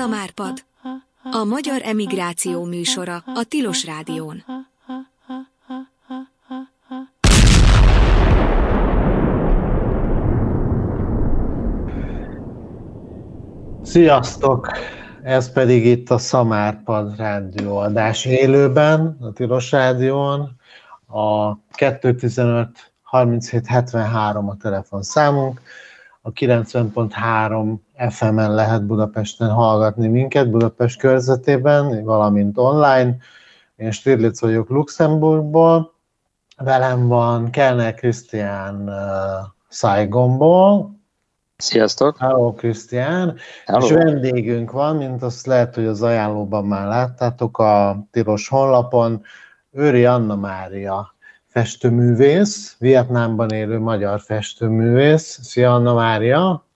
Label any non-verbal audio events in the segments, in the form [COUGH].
Szamárpad. A magyar emigráció műsora a Tilos Rádión. Sziasztok! Ez pedig itt a Szamárpad rádióadás élőben, a Tilos Rádión. A 215 37 73 a telefonszámunk a 90.3 FM-en lehet Budapesten hallgatni minket, Budapest körzetében, valamint online. Én Stirlitz vagyok Luxemburgból, velem van Kellner Krisztián uh, Saigonból. Sziasztok! Hello, Krisztián! És vendégünk van, mint azt lehet, hogy az ajánlóban már láttátok a tilos honlapon, Őri Anna Mária festőművész, Vietnámban élő magyar festőművész. Szia, Anna Mária!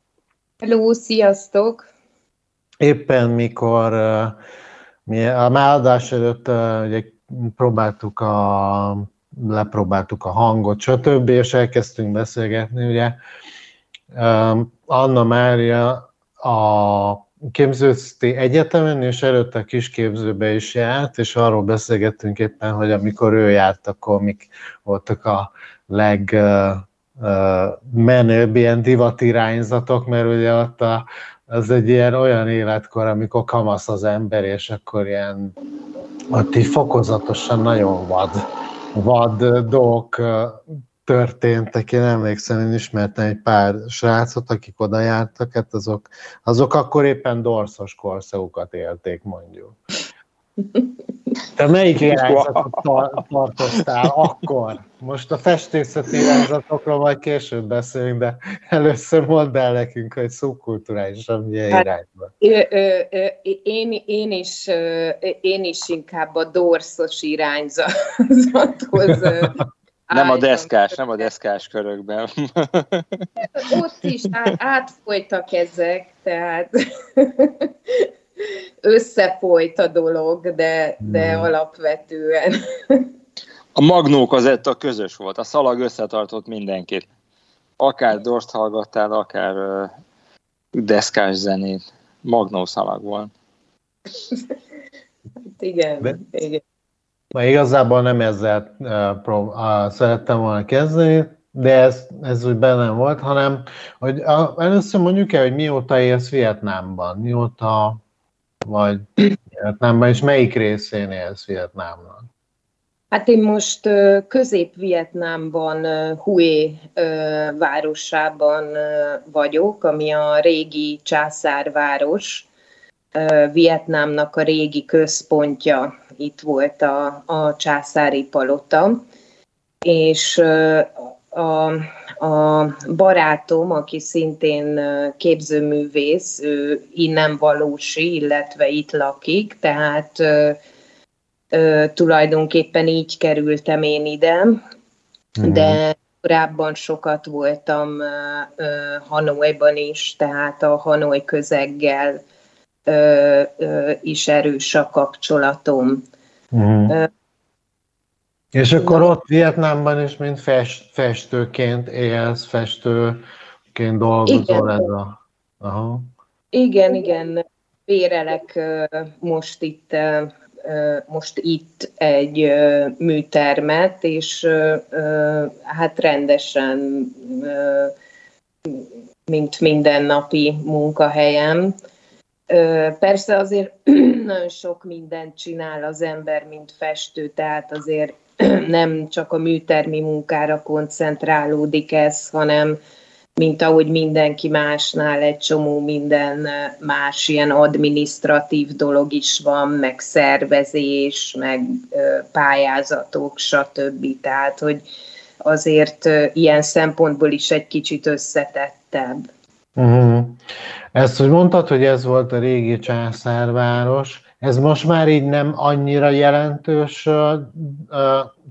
Hello, sziasztok! Éppen mikor mi a megadás előtt ugye próbáltuk a, lepróbáltuk a hangot, stb., és elkezdtünk beszélgetni, ugye Anna Mária a képzőzti egyetemen, és előtte a kisképzőbe is járt, és arról beszélgettünk éppen, hogy amikor ő járt, akkor mik voltak a legmenőbb ilyen divatirányzatok, mert ugye ott a, az egy ilyen olyan életkor, amikor kamasz az ember, és akkor ilyen ott így fokozatosan nagyon vad, vad dolgok történtek, én emlékszem, én ismertem egy pár srácot, akik oda jártak, hát azok, azok akkor éppen dorszos korszakukat élték, mondjuk. Te melyik irányzatot tartottál akkor? Most a festészeti irányzatokról majd később beszélünk, de először mondd el nekünk, hogy szubkulturálisan milyen hát, irányban. Én, én, is, én is inkább a dorszos irányzathoz nem a deszkás, nem a deszkás körökben. Ott is átfolytak ezek, tehát [LAUGHS] összefolyt a dolog, de, de hmm. alapvetően. A magnók az a közös volt, a szalag összetartott mindenkit. Akár dorst hallgattál, akár deszkás zenét. Magnó szalag volt. igen, de, igen. Ma igazából nem ezzel uh, prób- uh, szerettem volna kezdeni, de ez, ez úgy bennem volt, hanem hogy uh, először mondjuk el, hogy mióta élsz Vietnámban, mióta vagy [CLEARS THROAT] Vietnámban, és melyik részén élsz Vietnámnak? Hát én most Közép-Vietnámban, Hue városában vagyok, ami a régi császárváros, Vietnámnak a régi központja, itt volt a, a császári palota, és a, a barátom, aki szintén képzőművész, ő innen valósi, illetve itt lakik, tehát ö, ö, tulajdonképpen így kerültem én ide, mm. de korábban sokat voltam ö, Hanoiban is, tehát a Hanoi közeggel ö, ö, is erős a kapcsolatom. Mm. Ö, és akkor ott Vietnámban is, mint fest, festőként élsz, festőként dolgozol ez a... Aha. Igen, igen. Bérelek most itt most itt egy műtermet, és hát rendesen, mint mindennapi munkahelyem. Persze azért [CLEARS THROAT] nagyon sok mindent csinál az ember, mint festő, tehát azért [CLEARS THROAT] nem csak a műtermi munkára koncentrálódik ez, hanem mint ahogy mindenki másnál egy csomó minden más ilyen administratív dolog is van, meg szervezés, meg pályázatok, stb. Tehát, hogy azért ilyen szempontból is egy kicsit összetettebb. Uh-huh. Ezt, hogy mondtad, hogy ez volt a régi császárváros, ez most már így nem annyira jelentős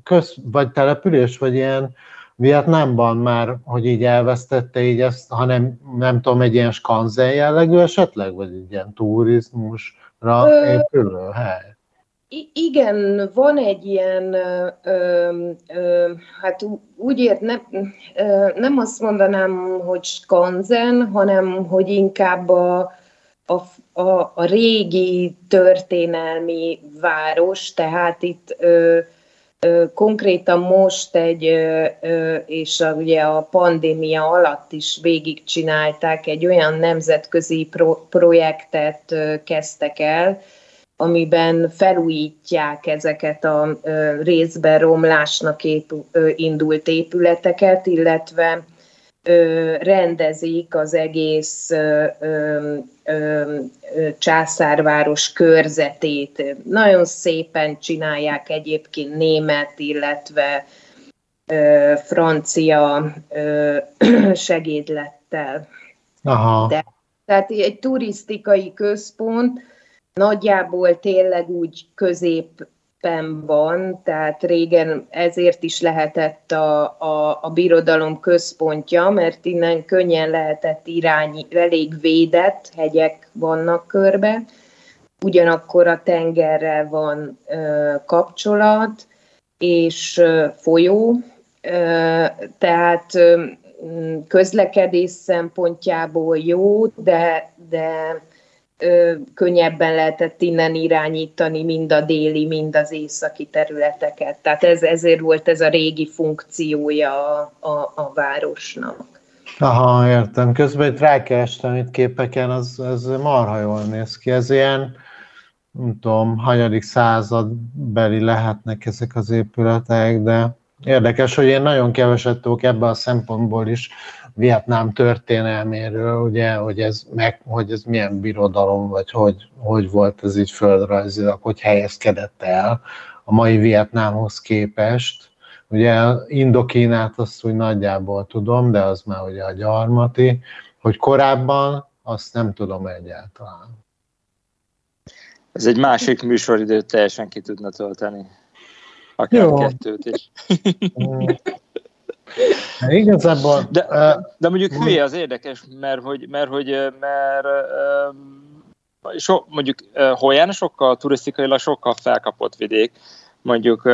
köz, vagy település, vagy ilyen Vietnámban már, hogy így elvesztette így ezt, hanem nem tudom, egy ilyen skanzen jellegű esetleg, vagy egy ilyen turizmusra épülő hely? Igen, van egy ilyen, ö, ö, hát úgy ért, nem, ö, nem azt mondanám, hogy skanzen, hanem hogy inkább a, a, a, a régi történelmi város, tehát itt ö, ö, konkrétan most egy, ö, ö, és a, ugye a pandémia alatt is végigcsinálták, egy olyan nemzetközi pro, projektet ö, kezdtek el, amiben felújítják ezeket a részben romlásnak épül, indult épületeket, illetve rendezik az egész császárváros körzetét. Nagyon szépen csinálják egyébként német, illetve francia [CLEARS THROAT] segédlettel. Aha. De, tehát egy turisztikai központ, nagyjából tényleg úgy közép van, tehát régen ezért is lehetett a, a, a birodalom központja, mert innen könnyen lehetett irányi, elég védett hegyek vannak körbe, ugyanakkor a tengerrel van ö, kapcsolat, és ö, folyó, ö, tehát ö, közlekedés szempontjából jó, de, de könnyebben lehetett innen irányítani mind a déli, mind az északi területeket. Tehát ez, ezért volt ez a régi funkciója a, a, a városnak. Aha, értem. Közben itt rákerestem itt képeken, az, ez marha jól néz ki. Ez ilyen, nem tudom, hanyadik századbeli lehetnek ezek az épületek, de érdekes, hogy én nagyon keveset tudok ebben a szempontból is Vietnám történelméről, ugye, hogy ez, meg, hogy ez milyen birodalom, vagy hogy, hogy volt ez így földrajzilag, hogy helyezkedett el a mai Vietnámhoz képest. Ugye Indokínát azt úgy nagyjából tudom, de az már ugye a gyarmati, hogy korábban azt nem tudom egyáltalán. Ez egy másik műsoridőt teljesen ki tudna tölteni. Akár Jó. kettőt is. Igazából... De, de mondjuk hülye az érdekes, mert hogy, mert, hogy, mert so, mondjuk Hoján sokkal turisztikailag sokkal felkapott vidék, mondjuk uh,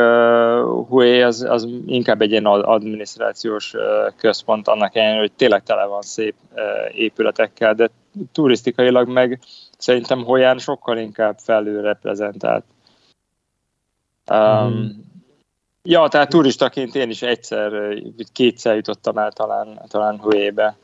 Hue az, az inkább egy ilyen adminisztrációs uh, központ annak ellenére, hogy tényleg tele van szép uh, épületekkel, de turisztikailag meg szerintem Hoján sokkal inkább felül reprezentált. Um, mm. Ja, tehát turistaként én is egyszer, kétszer jutottam el talán, talán Huébe.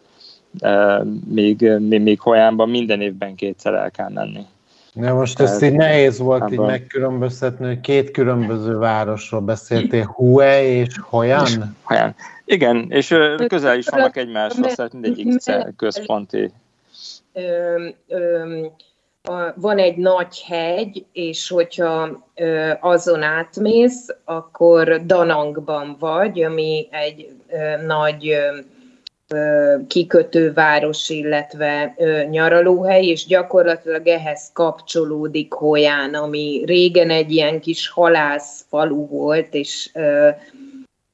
Még, még, még Hojánban minden évben kétszer el kell menni. Ja, most ezt így nehéz volt Abban. így megkülönböztetni, hogy két különböző városról beszéltél, Hue és Hoján? Hoján. Igen, és közel is vannak egymáshoz, tehát mindegyik központi. Ö, ö, van egy nagy hegy, és hogyha azon átmész, akkor Danangban vagy, ami egy nagy kikötőváros, illetve nyaralóhely, és gyakorlatilag ehhez kapcsolódik Hoján, ami régen egy ilyen kis halászfalu volt, és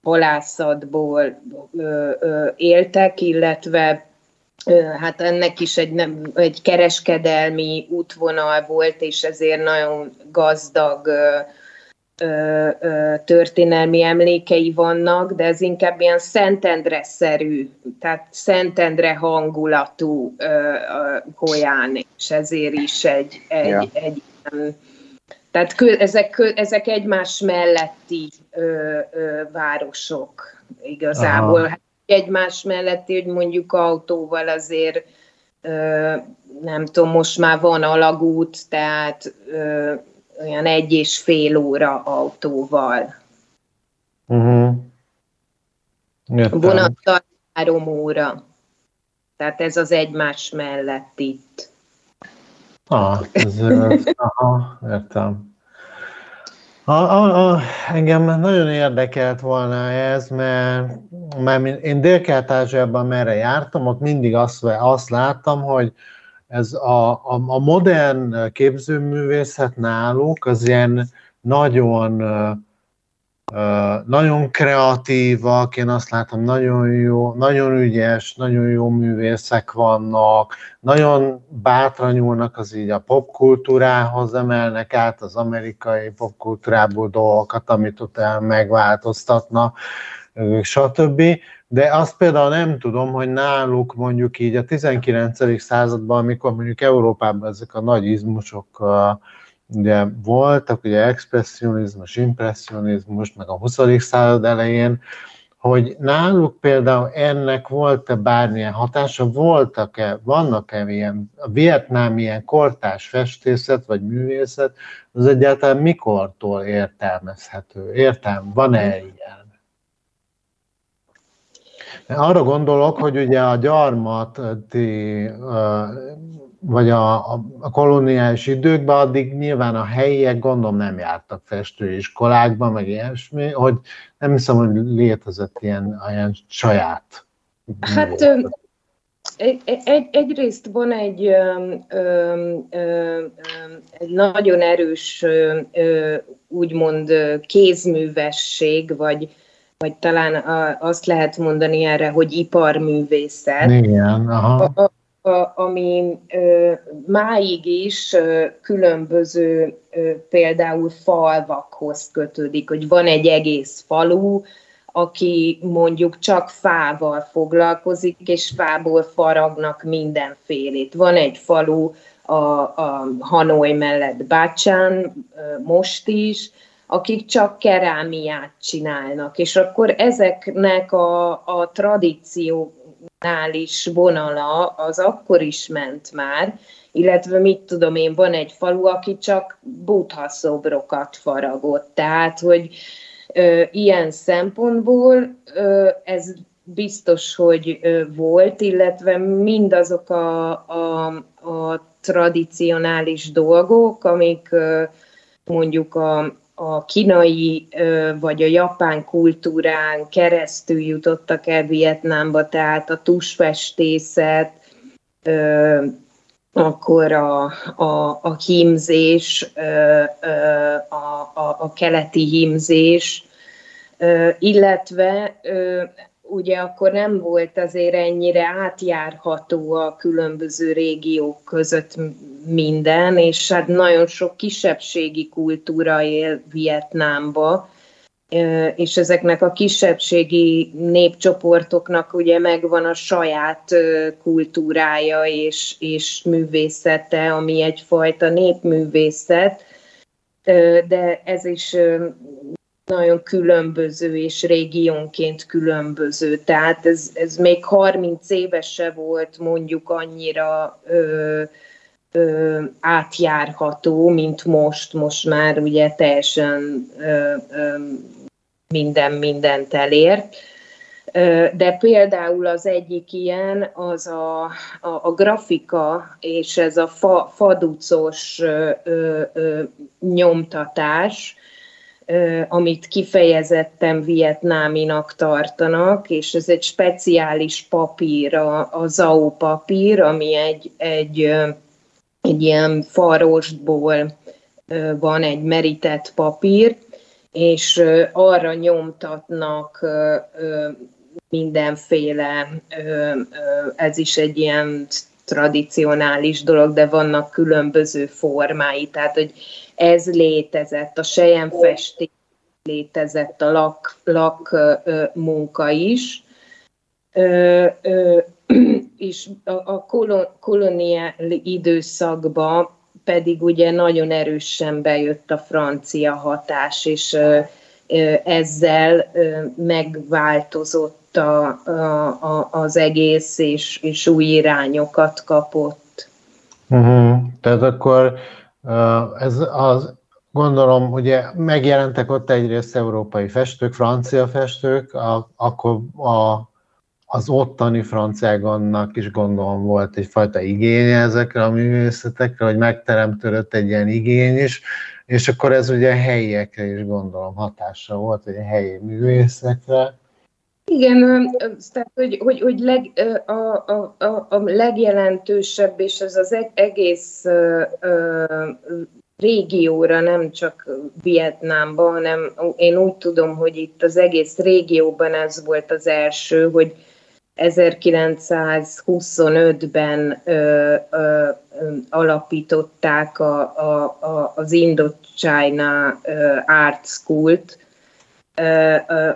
halászatból éltek, illetve hát ennek is egy, nem, egy kereskedelmi útvonal volt, és ezért nagyon gazdag történelmi emlékei vannak, de ez inkább ilyen Szentendre-szerű, tehát Szentendre hangulatú Golyán, és ezért is egy, egy, ja. egy tehát kö, ezek, ezek egymás melletti ö, ö, városok igazából. Aha. Egymás melletti, hogy mondjuk autóval azért nem tudom, most már van alagút, tehát olyan egy és fél óra autóval. Uh-huh. Vonattal három óra. Tehát ez az egymás mellett itt. Ah, ez, aha, értem. A, a, a, engem nagyon érdekelt volna ez, mert, mert én Dél-Kelet-Ázsiában merre jártam, ott mindig azt, azt láttam, hogy ez a, a, a modern képzőművészet náluk az ilyen nagyon nagyon kreatívak, én azt látom, nagyon jó, nagyon ügyes, nagyon jó művészek vannak, nagyon bátran nyúlnak az így a popkultúrához, emelnek át az amerikai popkultúrából dolgokat, amit ott el megváltoztatna, stb. de azt például nem tudom, hogy náluk mondjuk így a 19. században, amikor mondjuk Európában ezek a nagy izmusok ugye voltak, ugye expressionizmus, impressionizmus, meg a 20. század elején, hogy náluk például ennek volt-e bármilyen hatása, voltak-e, vannak-e ilyen, a vietnám ilyen kortás festészet vagy művészet, az egyáltalán mikortól értelmezhető? Értelm, van-e ilyen? Arra gondolok, hogy ugye a gyarmati vagy a, a kolóniális időkben addig nyilván a helyiek gondolom nem jártak festőiskolákba, meg ilyesmi, hogy nem hiszem, hogy létezett ilyen, ilyen saját. Hát egy, egy, egyrészt van egy, ö, ö, ö, egy nagyon erős, ö, úgymond kézművesség, vagy, vagy talán azt lehet mondani erre, hogy iparművészet. Igen, aha. A, ami máig is különböző például falvakhoz kötődik, hogy van egy egész falu, aki mondjuk csak fával foglalkozik, és fából faragnak mindenfélét. Van egy falu a, a Hanoi mellett Bácsán most is, akik csak kerámiát csinálnak, és akkor ezeknek a, a tradíció regionális vonala az akkor is ment már, illetve mit tudom én, van egy falu, aki csak buddha szobrokat faragott. Tehát, hogy ö, ilyen szempontból ö, ez biztos, hogy ö, volt, illetve mindazok a, a, a tradicionális dolgok, amik ö, mondjuk a, a kínai vagy a japán kultúrán keresztül jutottak el Vietnámba, tehát a tusfestészet, akkor a, a, a hímzés, a, a, a keleti hímzés, illetve ugye akkor nem volt azért ennyire átjárható a különböző régiók között minden, és hát nagyon sok kisebbségi kultúra él Vietnámba, és ezeknek a kisebbségi népcsoportoknak ugye megvan a saját kultúrája és, és művészete, ami egyfajta népművészet, de ez is nagyon különböző, és régiónként különböző. Tehát ez, ez még 30 éves se volt mondjuk annyira ö, ö, átjárható, mint most. Most már ugye teljesen ö, ö, minden mindent elért. De például az egyik ilyen, az a, a, a grafika és ez a fa, faducos ö, ö, nyomtatás, amit kifejezetten vietnáminak tartanak, és ez egy speciális papír, a, a Zao papír, ami egy, egy, egy ilyen farostból van egy merített papír, és arra nyomtatnak mindenféle, ez is egy ilyen tradicionális dolog, de vannak különböző formái, tehát hogy ez létezett, a sejemfestés létezett, a lak, lak munka is, ö, ö, [CLEARS THROAT] és a, a kolon, időszakban pedig ugye nagyon erősen bejött a francia hatás, és ö, ö, ezzel ö, megváltozott a, a, a, az egész, és, és új irányokat kapott. Uh-huh. Tehát akkor ez az, gondolom, ugye megjelentek ott egyrészt európai festők, francia festők, a, akkor a, az ottani franciágonnak is gondolom volt egyfajta igénye ezekre a művészetekre, hogy megteremtődött egy ilyen igény is, és akkor ez ugye helyiekre is gondolom hatása volt, hogy a helyi művészekre. Igen, tehát hogy, hogy, hogy leg, a, a, a, a legjelentősebb, és ez az e-, egész régióra, nem csak Vietnámban, hanem én úgy tudom, hogy itt az egész régióban ez volt az első, hogy 1925-ben ö, ö, alapították a, a, a, az Indochina Art School-t,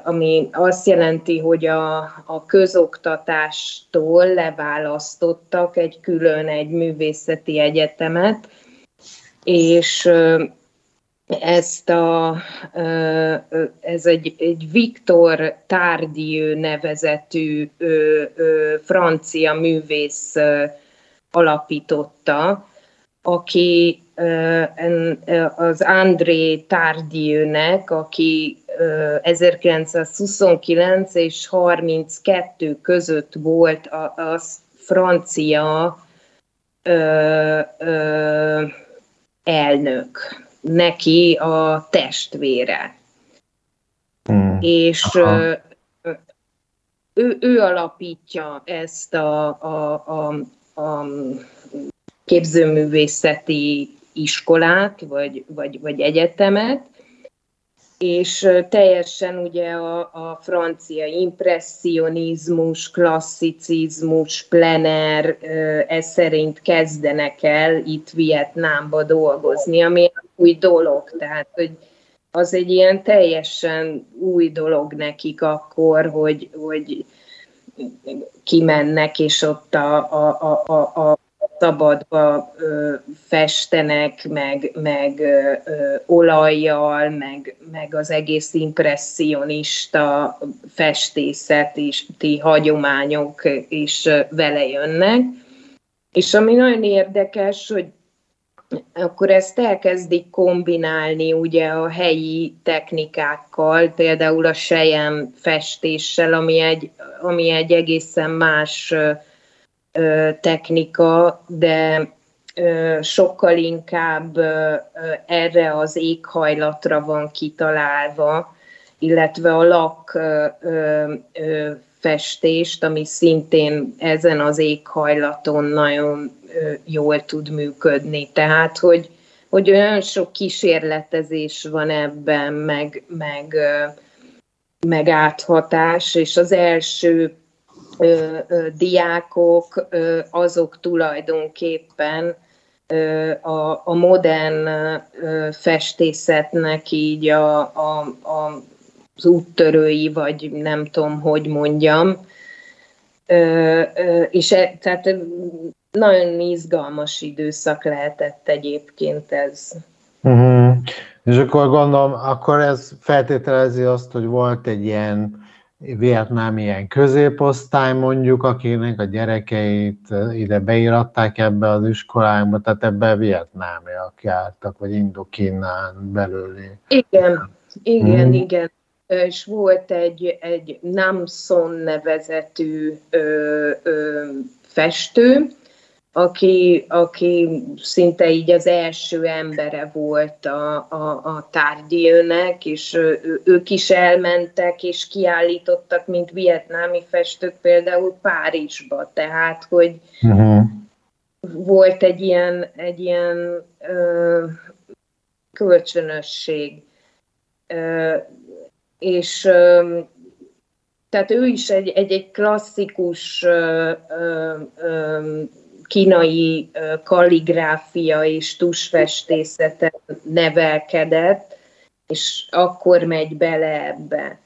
ami azt jelenti, hogy a, a közoktatástól leválasztottak egy külön egy művészeti egyetemet, és ezt a, ez egy, egy Viktor Tardieu nevezetű francia művész alapította, aki az André Tardieu-nek, aki 1929 és 32 között volt a, a francia ö, ö, elnök, neki a testvére. Hmm. És ö, ő, ő alapítja ezt a, a, a, a képzőművészeti iskolát, vagy, vagy, vagy egyetemet, és teljesen ugye a, a francia impressionizmus, klasszicizmus, plener, ez szerint kezdenek el itt Vietnámba dolgozni, ami új dolog, tehát hogy az egy ilyen teljesen új dolog nekik akkor, hogy, hogy kimennek, és ott a, a, a, a, szabadba ö, festenek, meg, meg ö, ö, olajjal, meg, meg az egész impressionista festészet és ti hagyományok is vele jönnek. És ami nagyon érdekes, hogy akkor ezt elkezdik kombinálni ugye a helyi technikákkal, például a sejem festéssel, ami egy, ami egy egészen más technika, de sokkal inkább erre az éghajlatra van kitalálva, illetve a lak festést, ami szintén ezen az éghajlaton nagyon jól tud működni. Tehát, hogy, hogy olyan sok kísérletezés van ebben, meg, meg, meg áthatás, és az első ö, ö, diákok, ö, azok tulajdonképpen ö, a, a modern ö, festészetnek így a, a, a, az úttörői, vagy nem tudom, hogy mondjam. Ö, ö, és e, tehát nagyon izgalmas időszak lehetett egyébként ez. Uh-huh. És akkor gondolom, akkor ez feltételezi azt, hogy volt egy ilyen vietnám ilyen középosztály mondjuk, akinek a gyerekeit ide beiratták ebbe az iskolába, tehát ebbe vietnámiak jártak, vagy indokínán belőli. Igen, igen, hmm. igen. És volt egy, egy Namson nevezetű ö, ö, festő, aki, aki szinte így az első embere volt a, a, a tárgyélnek, és ő, ők is elmentek, és kiállítottak, mint vietnámi festők például Párizsba, tehát, hogy uh-huh. volt egy ilyen, egy ilyen ö, kölcsönösség. Ö, és ö, tehát ő is egy, egy, egy klasszikus ö, ö, ö, kínai kalligráfia és tusfestészeten nevelkedett, és akkor megy bele ebbe.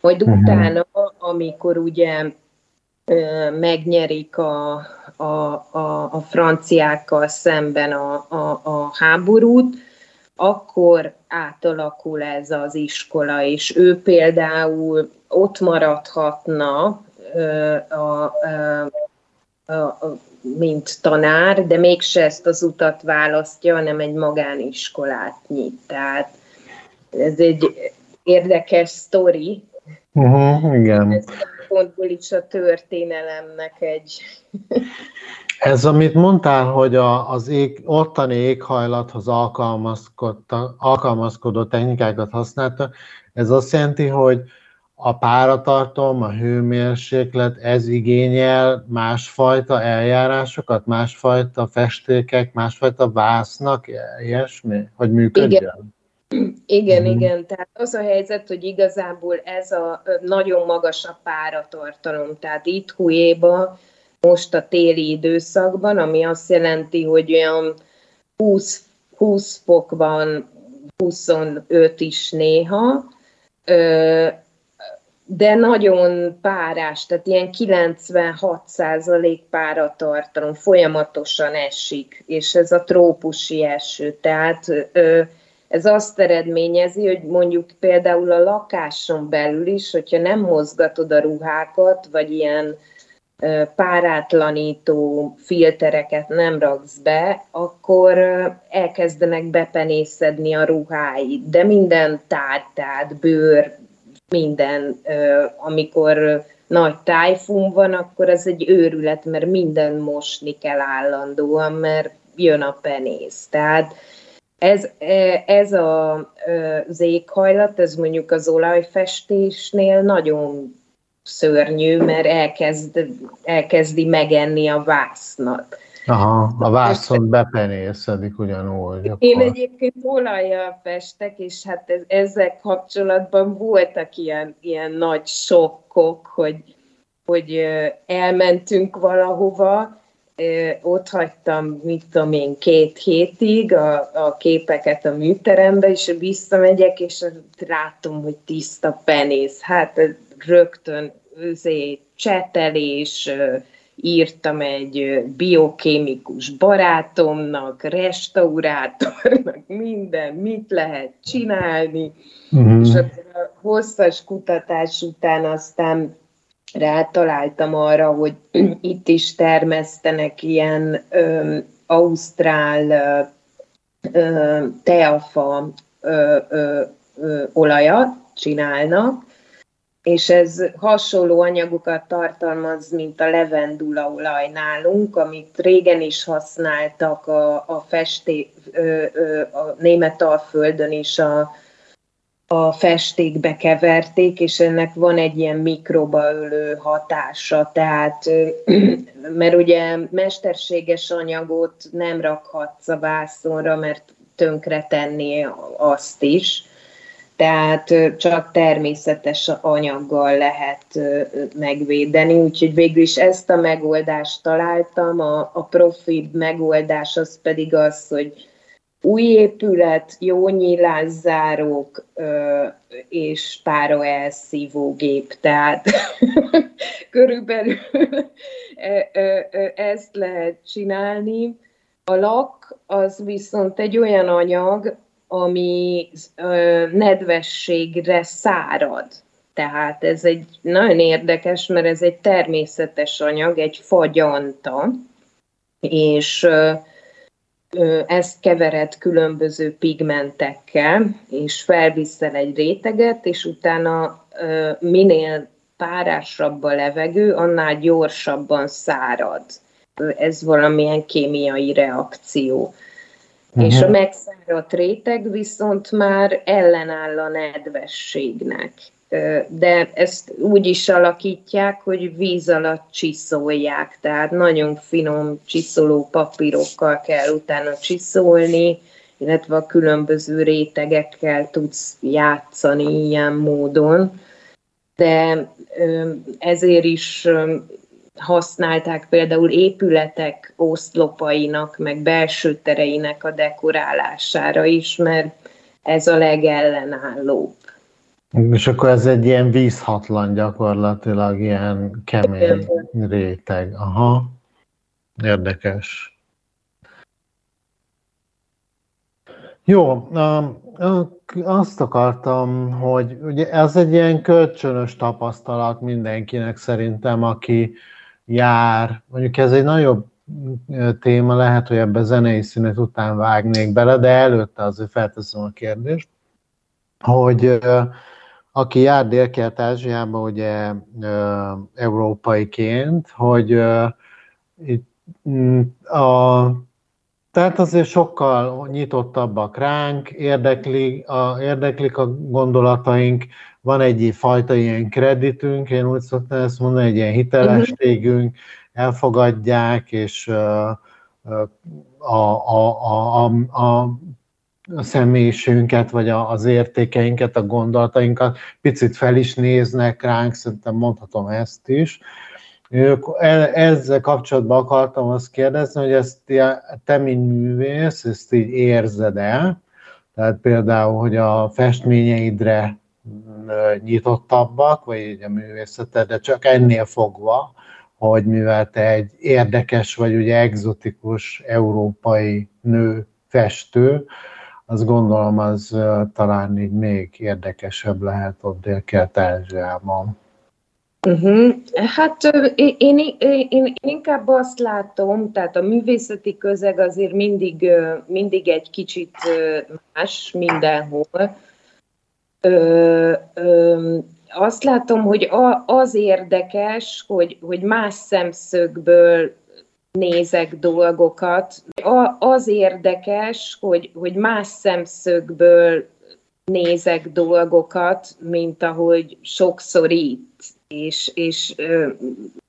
Majd uh-huh. utána, amikor ugye megnyerik a, a, a, a franciákkal szemben a, a, a háborút, akkor átalakul ez az iskola, és ő például ott maradhatna a, a, a, mint tanár, de mégse ezt az utat választja, hanem egy magániskolát nyit. Tehát ez egy érdekes sztori. Uh-huh, igen. Ez pontból is a történelemnek egy... Ez, amit mondtál, hogy a, az ég, ottani éghajlathoz alkalmazkodó technikákat használta, ez azt jelenti, hogy a páratartalom, a hőmérséklet, ez igényel másfajta eljárásokat, másfajta festékek, másfajta vásznak, ilyesmi, hogy működjön? Igen. Igen, mm. igen. Tehát az a helyzet, hogy igazából ez a nagyon magas a páratartalom. Tehát itt Hujéba most a téli időszakban, ami azt jelenti, hogy olyan 20, 20 fokban 25 is néha, de nagyon párás, tehát ilyen 96% páratartalom, folyamatosan esik, és ez a trópusi eső, tehát ez azt eredményezi, hogy mondjuk például a lakáson belül is, hogyha nem mozgatod a ruhákat, vagy ilyen párátlanító filtereket nem raksz be, akkor elkezdenek bepenészedni a ruháid. De minden tártát, bőr, minden, amikor nagy tájfun van, akkor ez egy őrület, mert minden mosni kell állandóan, mert jön a penész. Tehát ez, ez a, az éghajlat, ez mondjuk az olajfestésnél nagyon szörnyű, mert elkezd, elkezdi megenni a vásznat. Aha, a vászon bepenészedik ugyanúgy. Akkor. Én egyébként olajjal festek, és hát ez, ezzel kapcsolatban voltak ilyen, ilyen nagy sokkok, hogy, hogy elmentünk valahova, ott hagytam, mit tudom én, két hétig a, a képeket a műterembe, és visszamegyek, és látom, hogy tiszta penész. Hát rögtön özé, csetelés, írtam egy biokémikus barátomnak, restaurátornak, [LAUGHS] minden, mit lehet csinálni, uh-huh. és akkor a hosszas kutatás után aztán rátaláltam arra, hogy [CLEARS THROAT] itt is termesztenek ilyen ö, ausztrál ö, teafa ö, ö, ö, olajat csinálnak, és ez hasonló anyagokat tartalmaz, mint a levendula olaj nálunk, amit régen is használtak a, a festé, a német alföldön is a, a festékbe keverték, és ennek van egy ilyen mikrobaölő hatása, tehát, [CLEARS THROAT] mert ugye mesterséges anyagot nem rakhatsz a vászonra, mert tönkre tenné azt is, tehát csak természetes anyaggal lehet megvédeni, úgyhogy végül is ezt a megoldást találtam, a, a profi megoldás az pedig az, hogy új épület, jó nyílászárók és pára elszívógép, tehát [LAUGHS] körülbelül ezt lehet csinálni. A lak az viszont egy olyan anyag, ami nedvességre szárad. Tehát ez egy nagyon érdekes, mert ez egy természetes anyag, egy fagyanta, és ezt kevered különböző pigmentekkel, és felviszel egy réteget, és utána minél párásabb a levegő, annál gyorsabban szárad. Ez valamilyen kémiai reakció. Uh-huh. És a megszáradt réteg viszont már ellenáll a nedvességnek. De ezt úgy is alakítják, hogy víz alatt csiszolják, tehát nagyon finom csiszoló papírokkal kell utána csiszolni, illetve a különböző rétegekkel tudsz játszani ilyen módon. De ezért is használták például épületek oszlopainak, meg belső tereinek a dekorálására is, mert ez a legellenállóbb. És akkor ez egy ilyen vízhatlan gyakorlatilag, ilyen kemény réteg. Aha, érdekes. Jó, azt akartam, hogy ugye ez egy ilyen kölcsönös tapasztalat mindenkinek szerintem, aki jár. Mondjuk ez egy nagyobb téma, lehet, hogy ebbe zenei szünet után vágnék bele, de előtte azért felteszem a kérdést, hogy aki jár Dél-Kelet-Ázsiába, ugye európaiként, hogy itt mm, a tehát azért sokkal nyitottabbak ránk, érdeklik a, érdeklik a gondolataink, van egy fajta ilyen kreditünk, én úgy szoktam ezt mondani, egy ilyen hitelességünk, elfogadják, és a, a, a, a, a a személyiségünket, vagy az értékeinket, a gondolatainkat picit fel is néznek ránk, szerintem mondhatom ezt is. E, ezzel kapcsolatban akartam azt kérdezni, hogy ezt te, mint művész, ezt így érzed el? Tehát például, hogy a festményeidre nyitottabbak, vagy így a művészete, de csak ennél fogva, hogy mivel te egy érdekes vagy ugye egzotikus európai nő festő, azt gondolom, az talán így még érdekesebb lehet ott Dél-Kelet-Ázsiában. Uh-huh. Hát én, én, én, inkább azt látom, tehát a művészeti közeg azért mindig, mindig egy kicsit más mindenhol. Azt látom, hogy az érdekes, hogy, hogy más szemszögből nézek dolgokat. Az érdekes, hogy, hogy más szemszögből nézek dolgokat, mint ahogy sokszor itt. És, és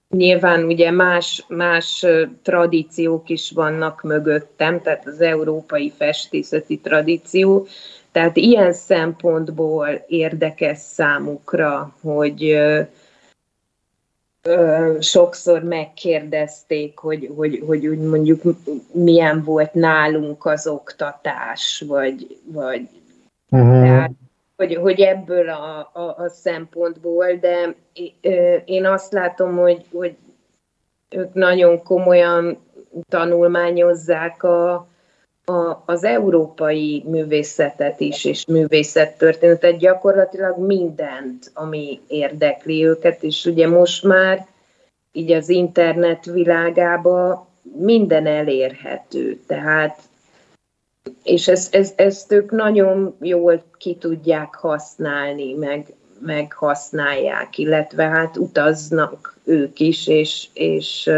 nyilván ugye más, más tradíciók is vannak mögöttem, tehát az európai festészeti tradíció, tehát ilyen szempontból érdekes számukra, hogy sokszor megkérdezték, hogy, hogy, hogy úgy mondjuk milyen volt nálunk az oktatás, vagy, vagy uh-huh. tehát, hogy, hogy ebből a, a, a szempontból, de én azt látom, hogy, hogy ők nagyon komolyan tanulmányozzák a, a, az európai művészetet is, és művészettörténetet, gyakorlatilag mindent, ami érdekli őket, és ugye most már így az internet világába minden elérhető, tehát és ezt, ezt, ezt ők nagyon jól ki tudják használni, meg, meg használják, illetve hát utaznak ők is, és, és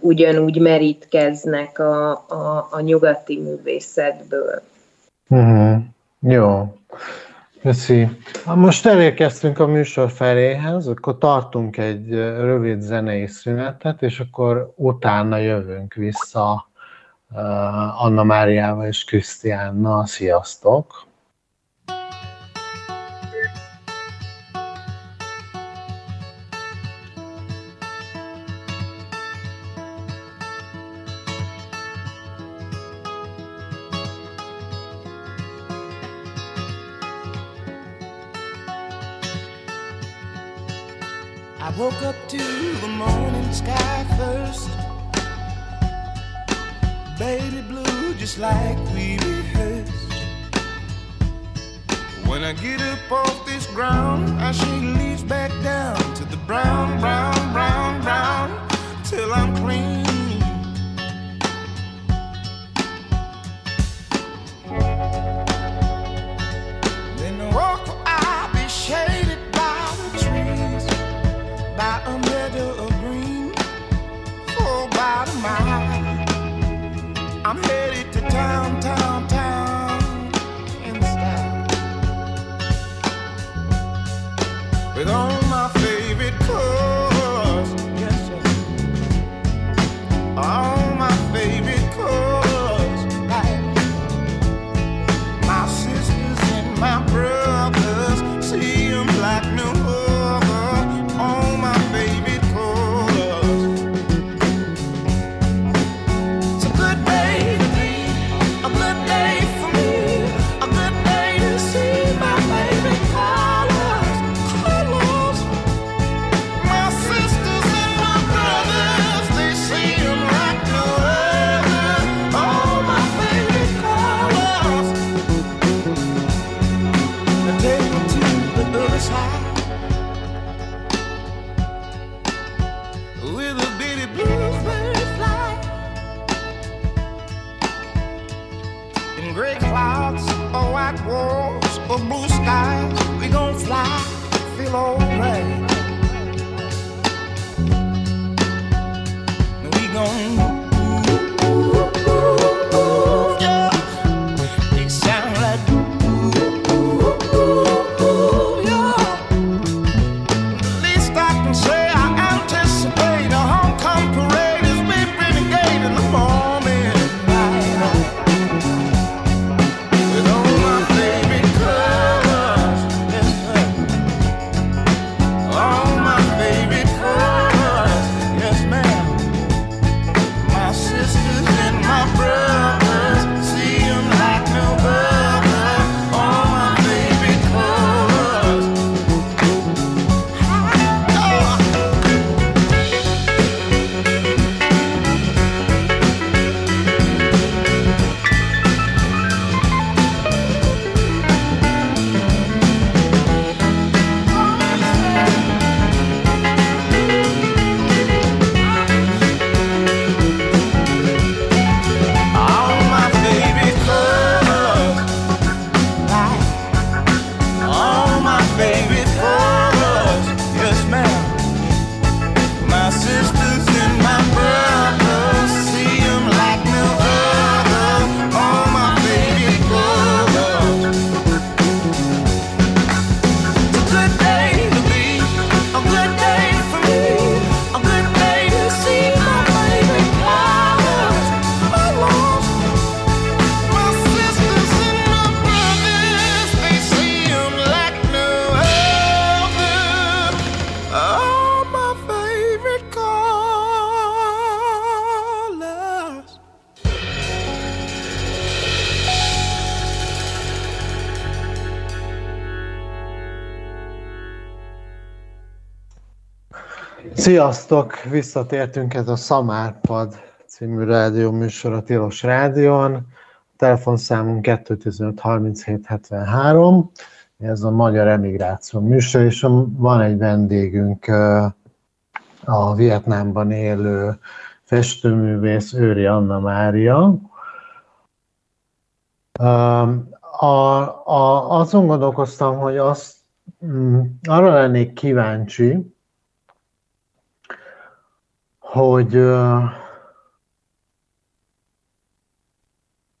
ugyanúgy merítkeznek a, a, a nyugati művészetből. Mm, jó. Köszi. Most elérkeztünk a műsor feléhez, akkor tartunk egy rövid zenei szünetet, és akkor utána jövünk vissza Anna Máriával és Krisztiánnal. Sziasztok! with all Sziasztok! Visszatértünk ez a Szamárpad című rádió műsor a Tilos Rádión. Telefonszámunk 215 37 73. Ez a Magyar Emigráció műsor, és van egy vendégünk a Vietnámban élő festőművész Őri Anna Mária. A, a, azon gondolkoztam, hogy azt, mm, arra lennék kíváncsi, hogy uh,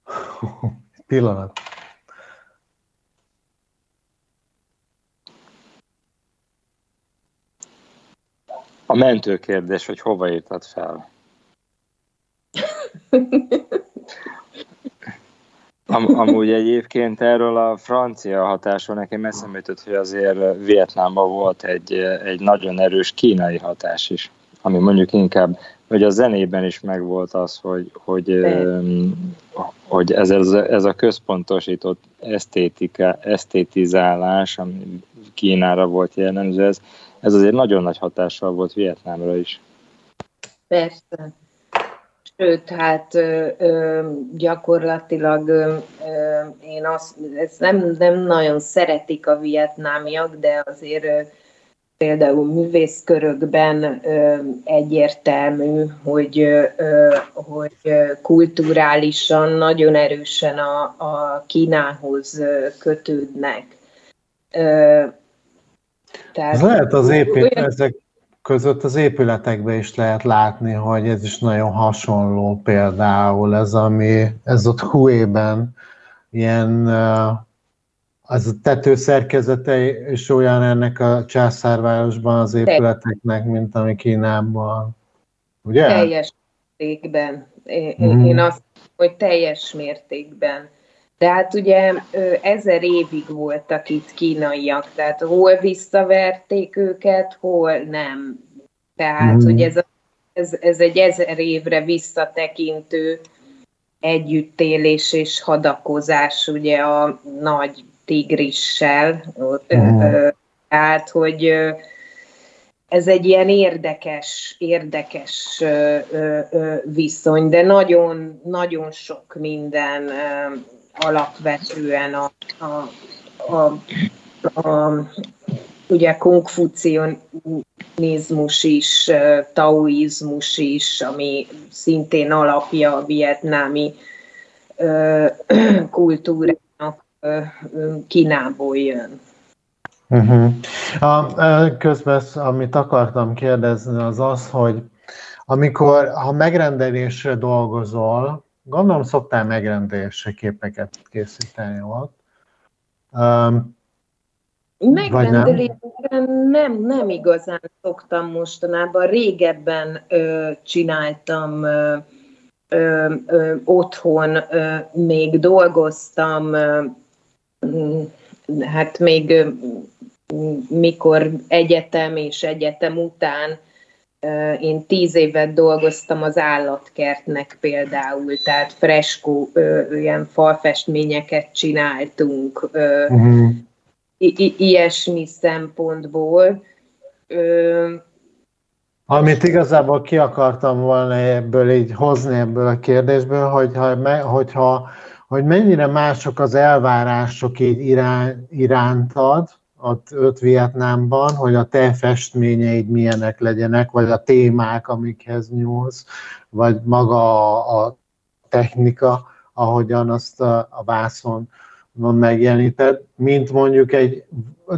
[LAUGHS] pillanat. A mentő kérdés, hogy hova írtad fel? Am, amúgy egyébként erről a francia hatásról nekem eszembe jutott, hogy azért Vietnámban volt egy, egy nagyon erős kínai hatás is ami mondjuk inkább, hogy a zenében is megvolt az, hogy, hogy, hogy ez, ez, ez a központosított esztétika, esztétizálás, ami Kínára volt jellemző, ez, ez azért nagyon nagy hatással volt Vietnámra is. Persze. Sőt, hát ö, ö, gyakorlatilag ö, én azt, ezt nem, nem nagyon szeretik a vietnámiak, de azért ö, például művészkörökben egyértelmű, hogy, hogy kulturálisan nagyon erősen a, a Kínához kötődnek. Tehát, ez lehet az épít, olyan... ezek között az épületekben is lehet látni, hogy ez is nagyon hasonló például ez, ami ez ott Huében ilyen az a tető szerkezete is olyan ennek a császárvárosban az épületeknek, mint ami Kínában. Ugye? Teljes mértékben. Én, mm. én azt hogy teljes mértékben. De hát ugye ezer évig voltak itt kínaiak, tehát hol visszaverték őket, hol nem. Tehát, mm. hogy ez, a, ez, ez egy ezer évre visszatekintő együttélés és hadakozás ugye a nagy tigrissel. Uh-huh. Tehát, hogy ez egy ilyen érdekes, érdekes viszony, de nagyon, nagyon sok minden alapvetően a, a, a, a ugye konfucionizmus is, taoizmus is, ami szintén alapja a vietnámi [CLEARS THROAT] kultúrának Kínából jön. Uh-huh. A, közben, amit akartam kérdezni, az az, hogy amikor, ha megrendelésre dolgozol, gondolom szoktál megrendelésre képeket készíteni ott. Um, Megrendelésre nem? nem, igazán szoktam mostanában. Régebben ö, csináltam ö, ö, ö, otthon, ö, még dolgoztam ö, hát még mikor egyetem és egyetem után én tíz évet dolgoztam az állatkertnek például, tehát freskó, ilyen falfestményeket csináltunk, uh-huh. I- ilyesmi szempontból. Amit igazából ki akartam volna ebből így hozni ebből a kérdésből, hogyha, hogyha hogy mennyire mások az elvárások így irány, irántad, ott, ott Vietnámban, hogy a te festményeid milyenek legyenek, vagy a témák, amikhez nyúlsz, vagy maga a, a technika, ahogyan azt a, a vászon megjeleníted, mint mondjuk egy,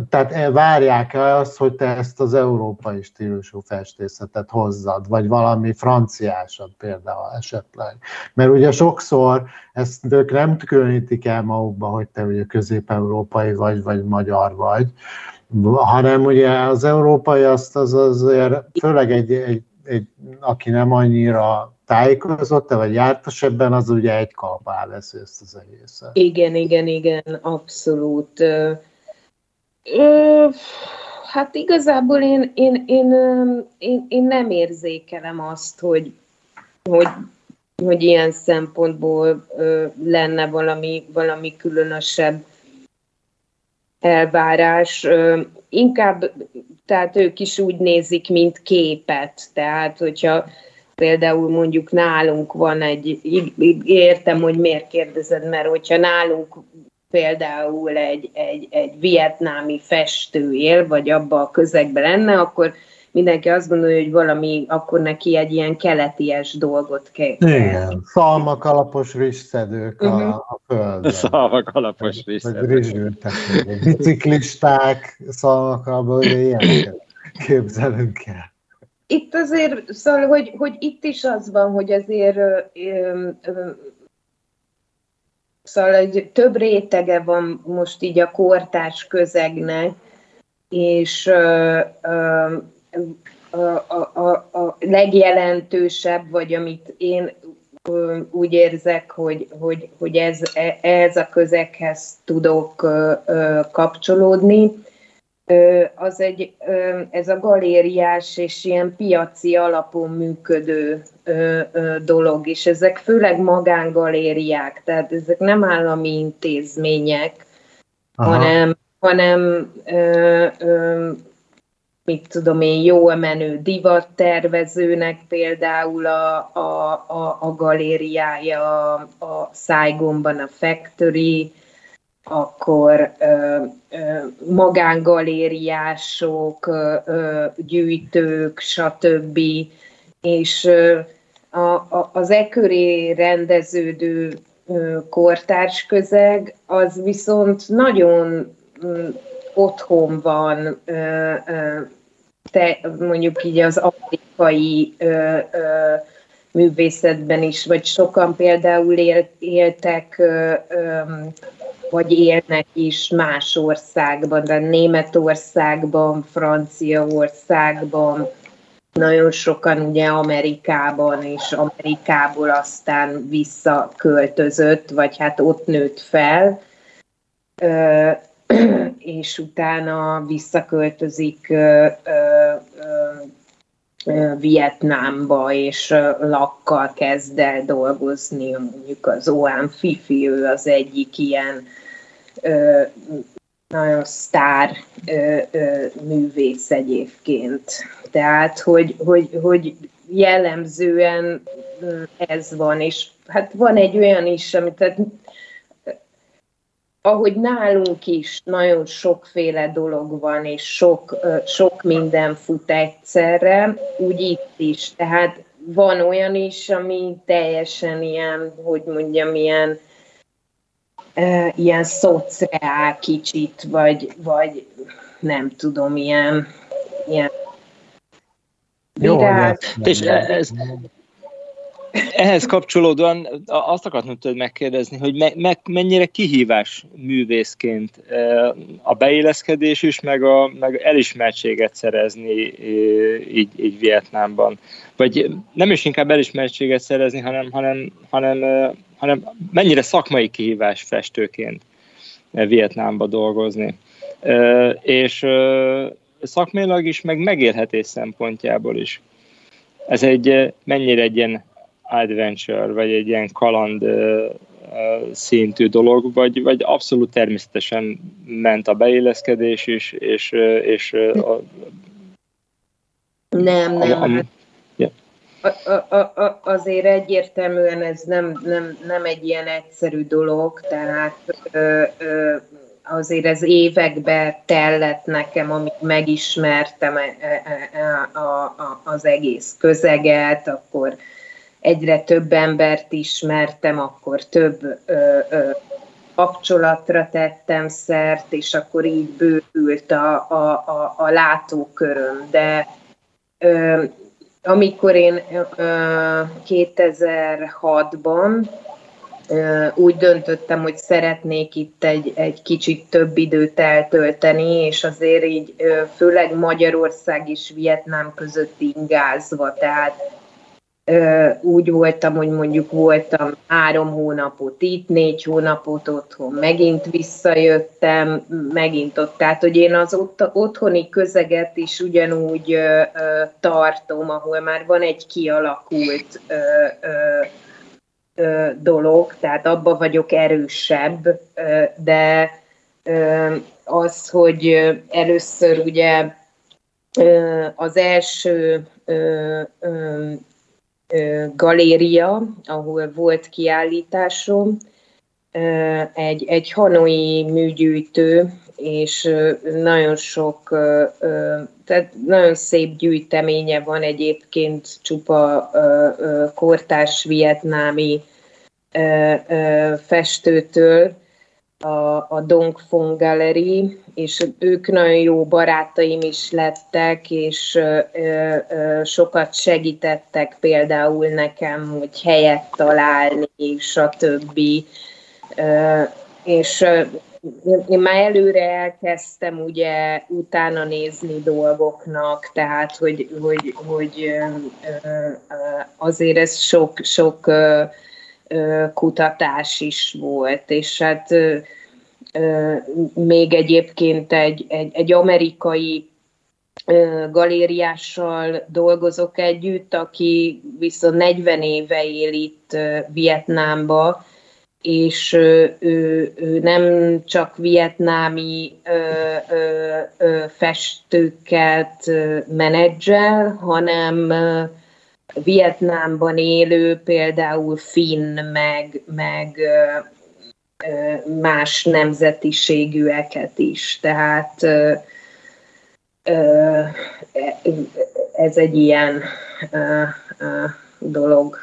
tehát várják el azt, hogy te ezt az európai stílusú festészetet hozzad, vagy valami franciásat például esetleg. Mert ugye sokszor ezt ők nem különítik el magukba, hogy te ugye közép-európai vagy, vagy magyar vagy, hanem ugye az európai azt az azért, főleg egy, egy, egy aki nem annyira tájékozott vagy jártas ebben, az ugye egy kalpá veszi ezt az egészet. Igen, igen, igen, abszolút. Ö, hát igazából én, én, én, én, én nem érzékelem azt, hogy, hogy, hogy ilyen szempontból ö, lenne valami, valami különösebb elvárás. Ö, inkább tehát ők is úgy nézik, mint képet. Tehát, hogyha például mondjuk nálunk van egy, értem, hogy miért kérdezed, mert hogyha nálunk például egy, egy, egy vietnámi festő él, vagy abba a közegben lenne, akkor mindenki azt gondolja, hogy valami, akkor neki egy ilyen keleties dolgot kell. Igen, szalmak alapos rizsszedők uh-huh. a, mhm. a földön. Szalmak alapos rizsszedők. Biciklisták, szalmak alapos, ilyen képzelünk el. Itt azért, szóval, hogy, hogy itt is az van, hogy azért ö, ö, ö, Szóval egy több rétege van most így a kortárs közegnek, és ö, a, a, a, legjelentősebb, vagy amit én úgy érzek, hogy, hogy, hogy ez, e, ez a közeghez tudok kapcsolódni, az egy, ez a galériás és ilyen piaci alapon működő dolog, és ezek főleg magángalériák, tehát ezek nem állami intézmények, Aha. hanem, hanem ö, ö, mit tudom én, jó menő divattervezőnek például a, a, a, a galériája a Saigonban a Factory, akkor ö, ö, magángalériások, ö, gyűjtők, stb. És ö, a, a, az e köré rendeződő ö, kortárs közeg, az viszont nagyon ö, otthon van ö, ö, te, mondjuk így az afrikai ö, ö, művészetben is, vagy sokan például él, éltek, ö, ö, vagy élnek is más országban, de Németországban, Franciaországban, nagyon sokan ugye Amerikában, és Amerikából aztán visszaköltözött, vagy hát ott nőtt fel [CLEARS THROAT] és utána visszaköltözik Vietnámba, és lakkal kezd el dolgozni, mondjuk az Oan Fifi, ő az egyik ilyen ö, nagyon sztár ö, ö, művész egyébként. Tehát, hogy, hogy, hogy jellemzően ez van, és hát van egy olyan is, amit tehát ahogy nálunk is nagyon sokféle dolog van, és sok, sok minden fut egyszerre, úgy itt is. Tehát van olyan is, ami teljesen ilyen, hogy mondjam, ilyen, ilyen szociál kicsit, vagy, vagy nem tudom, ilyen, ilyen Jó, és ez, ehhez kapcsolódóan azt akartam tőled megkérdezni, hogy me, me, mennyire kihívás művészként a beilleszkedés is, meg, a, meg elismertséget szerezni így, így Vietnámban. Vagy nem is inkább elismertséget szerezni, hanem, hanem, hanem, hanem mennyire szakmai kihívás festőként Vietnámba dolgozni. És szakmailag is, meg megélhetés szempontjából is. Ez egy mennyire egy ilyen adventure, vagy egy ilyen kaland szintű dolog, vagy, vagy abszolút természetesen ment a beilleszkedés is, és, és a, nem, nem. A, a, hát yeah. a, a, a, azért egyértelműen ez nem, nem, nem egy ilyen egyszerű dolog, tehát ö, ö, azért ez évekbe tellett nekem, amíg megismertem a, a, a, az egész közeget, akkor egyre több embert ismertem, akkor több ö, ö, kapcsolatra tettem szert, és akkor így bővült a, a, a, a látóköröm. De ö, amikor én ö, 2006-ban úgy döntöttem, hogy szeretnék itt egy, egy kicsit több időt eltölteni, és azért így főleg Magyarország és Vietnám között ingázva, tehát úgy voltam, hogy mondjuk voltam három hónapot itt, négy hónapot otthon, megint visszajöttem, megint ott. Tehát, hogy én az ott, otthoni közeget is ugyanúgy tartom, ahol már van egy kialakult dolog, tehát abba vagyok erősebb, de az, hogy először ugye az első galéria, ahol volt kiállításom, egy, egy hanoi műgyűjtő, és nagyon sok, tehát nagyon szép gyűjteménye van egyébként csupa kortárs vietnámi festőtől, a, a Dong Fong Gallery, és ők nagyon jó barátaim is lettek, és ö, ö, sokat segítettek például nekem, hogy helyet találni, stb. Ö, és én már előre elkezdtem ugye utána nézni dolgoknak, tehát hogy, hogy, hogy azért ez sok, sok kutatás is volt, és hát még egyébként egy, egy, egy amerikai galériással dolgozok együtt, aki viszont 40 éve él itt Vietnámba, és ő, ő, nem csak vietnámi ö, ö, ö, festőket menedzsel, hanem Vietnámban élő, például finn, meg, meg más nemzetiségűeket is. Tehát ez egy ilyen dolog.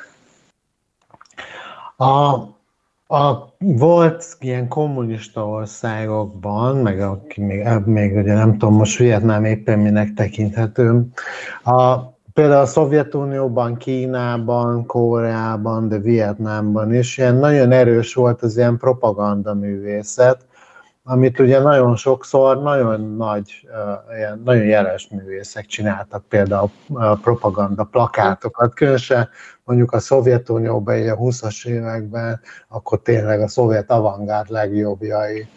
A, a, volt ilyen kommunista országokban, meg aki még, még ugye nem tudom, most Vietnám éppen minek tekinthető, a, például a Szovjetunióban, Kínában, Koreában, de Vietnámban is ilyen nagyon erős volt az ilyen propaganda művészet, amit ugye nagyon sokszor nagyon nagy, ilyen nagyon jeles művészek csináltak, például propaganda plakátokat, különösen mondjuk a Szovjetunióban, a 20-as években, akkor tényleg a szovjet avantgárd legjobbjai.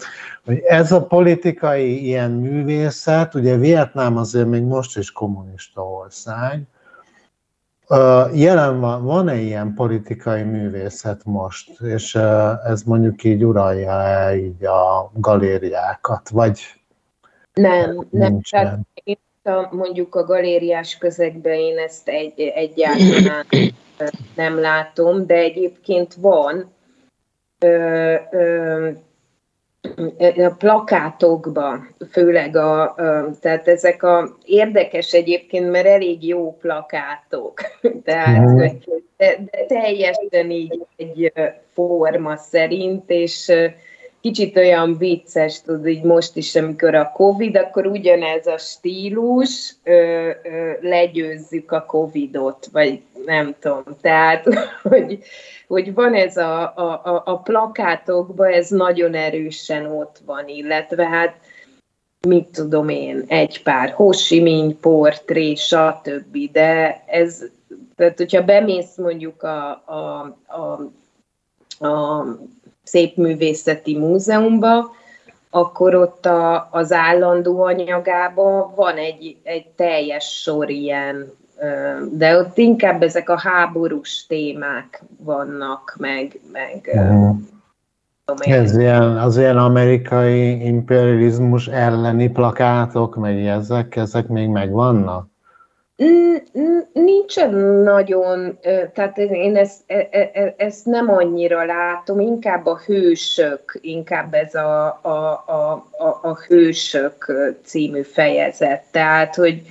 Ez a politikai ilyen művészet, ugye Vietnám azért még most is kommunista ország, Jelen van, van-e ilyen politikai művészet most, és ez mondjuk így uralja így a galériákat, vagy nem, nem, tehát én a, mondjuk a galériás közegben én ezt egy, egyáltalán nem látom, de egyébként van. Ö, ö, a plakátokba, főleg a, a, tehát ezek a érdekes egyébként, mert elég jó plakátok, [LAUGHS] tehát mm. de, de teljesen így egy forma szerint, és kicsit olyan vicces, tudod, így most is, amikor a Covid, akkor ugyanez a stílus, ö, ö, legyőzzük a Covidot, vagy nem tudom, tehát, [LAUGHS] hogy, hogy van ez a, a, a plakátokban, ez nagyon erősen ott van, illetve hát mit tudom én, egy pár Hosiminь portré, stb. De ez, tehát hogyha bemész mondjuk a, a, a, a Szép Művészeti Múzeumba, akkor ott a, az állandó anyagában van egy, egy teljes sor ilyen, de ott inkább ezek a háborús témák vannak, meg, meg uh-huh. Ez ilyen, az ilyen amerikai imperializmus elleni plakátok, meg ezek, ezek még megvannak? Nincsen nagyon, tehát én ezt, e, e, e, ezt nem annyira látom, inkább a hősök, inkább ez a, a, a, a, a hősök című fejezet. Tehát, hogy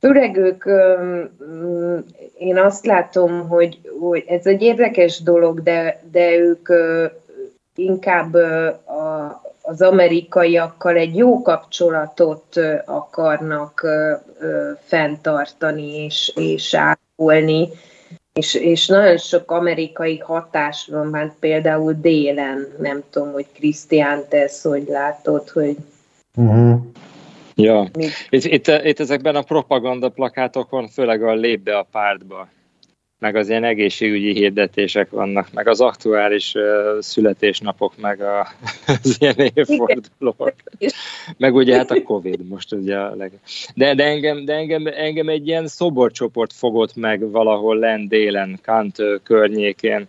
főleg ők, én azt látom, hogy, hogy ez egy érdekes dolog, de, de ők inkább a, az amerikaiakkal egy jó kapcsolatot akarnak fenntartani és, és ápolni, és, és nagyon sok amerikai hatás van, hát például délen, nem tudom, hogy Krisztián, te ezt hogy látod, hogy... Uh-huh. Ja, itt, itt, itt ezekben a propaganda plakátokon főleg a lép be a pártba meg az ilyen egészségügyi hirdetések vannak, meg az aktuális uh, születésnapok, meg a, [LAUGHS] az ilyen évfordulók. Meg ugye hát a Covid most ugye a leg... De, de, engem, de engem, engem egy ilyen szoborcsoport fogott meg valahol len délen, Kant környékén,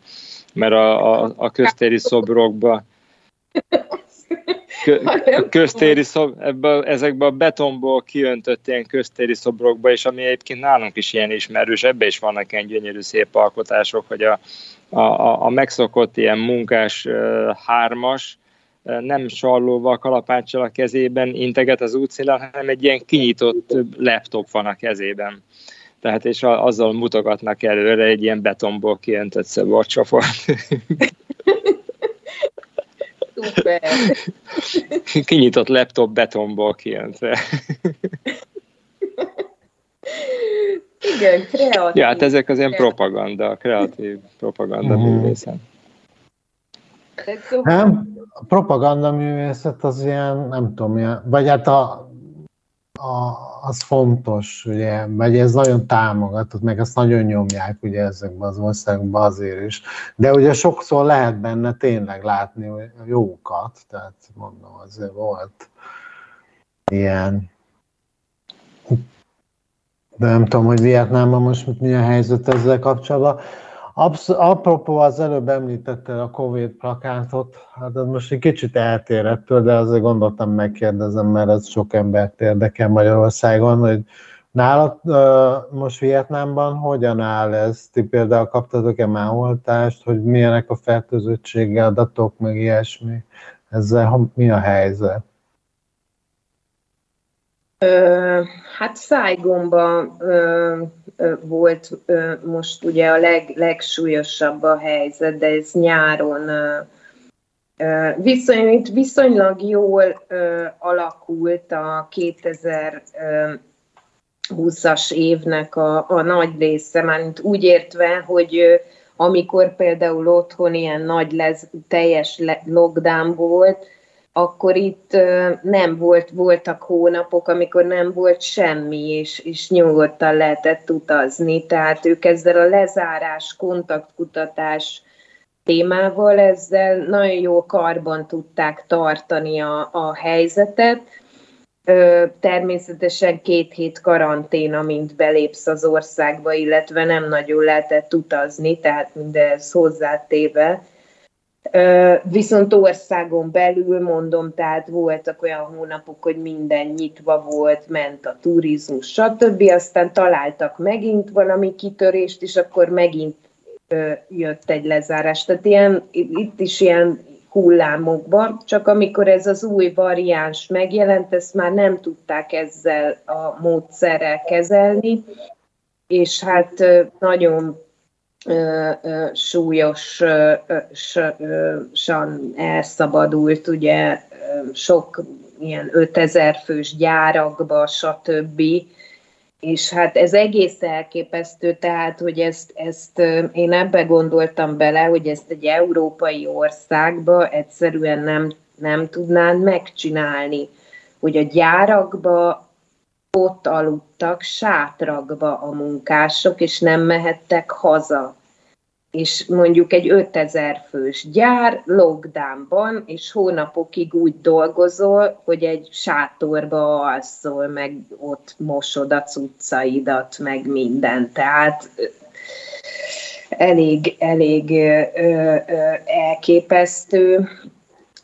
mert a, a, a köztéri szobrokba kö, köztéri szob, ebbe, ezekbe a betonból kiöntött ilyen köztéri szobrokba, és ami egyébként nálunk is ilyen ismerős, ebbe is vannak ilyen gyönyörű szép alkotások, hogy a, a, a megszokott ilyen munkás hármas, nem sallóval, kalapáccsal a kezében integet az útszélen, hanem egy ilyen kinyitott laptop van a kezében. Tehát és azzal mutogatnak előre egy ilyen betonból kiöntött szoborcsoport. [LAUGHS] Super. [LAUGHS] Kinyitott laptop betonból kijöntve. Igen, kreatív. Ja, hát ezek az ilyen propaganda, kreatív propaganda mm. művészet. Nem, a propaganda művészet az ilyen, nem tudom, ilyen, vagy hát a, a, az fontos, ugye, vagy ez nagyon támogatott, meg ezt nagyon nyomják ugye ezekben az országokban azért is. De ugye sokszor lehet benne tényleg látni jókat, tehát mondom, azért volt ilyen de nem tudom, hogy Vietnámban most mi a helyzet ezzel kapcsolatban. Absz- apropó, az előbb említette a Covid plakátot, hát ez most egy kicsit eltérettől, de azért gondoltam megkérdezem, mert ez sok embert érdekel Magyarországon, hogy nálad most Vietnámban hogyan áll ez? Ti például kaptatok-e már oltást, hogy milyenek a fertőzöttségi adatok, meg ilyesmi? Ezzel mi a helyzet? Hát Szájgomba volt most ugye a leg, legsúlyosabb a helyzet, de ez nyáron viszony, viszonylag jól alakult a 2020-as évnek a, a nagy része, már úgy értve, hogy amikor például otthon ilyen nagy lez, teljes lockdown volt, akkor itt nem volt, voltak hónapok, amikor nem volt semmi, és, és nyugodtan lehetett utazni. Tehát ők ezzel a lezárás, kontaktkutatás témával ezzel nagyon jó karban tudták tartani a, a helyzetet. Természetesen két hét karantén, amint belépsz az országba, illetve nem nagyon lehetett utazni, tehát mindez hozzátéve Viszont országon belül mondom, tehát voltak olyan hónapok, hogy minden nyitva volt, ment a turizmus, stb. Aztán találtak megint valami kitörést, és akkor megint jött egy lezárás. Tehát ilyen, itt is ilyen hullámokban, csak amikor ez az új variáns megjelent, ezt már nem tudták ezzel a módszerrel kezelni, és hát nagyon súlyosan elszabadult, ugye sok ilyen 5000 fős gyárakba, stb. És hát ez egész elképesztő, tehát, hogy ezt, ezt én ebbe gondoltam bele, hogy ezt egy európai országba egyszerűen nem, nem tudnád megcsinálni, hogy a gyárakba ott aludtak sátrakba a munkások, és nem mehettek haza. És mondjuk egy 5000 fős gyár lockdownban, és hónapokig úgy dolgozol, hogy egy sátorba alszol, meg ott mosod a cuccaidat, meg minden. Tehát elég, elég ö, ö, elképesztő.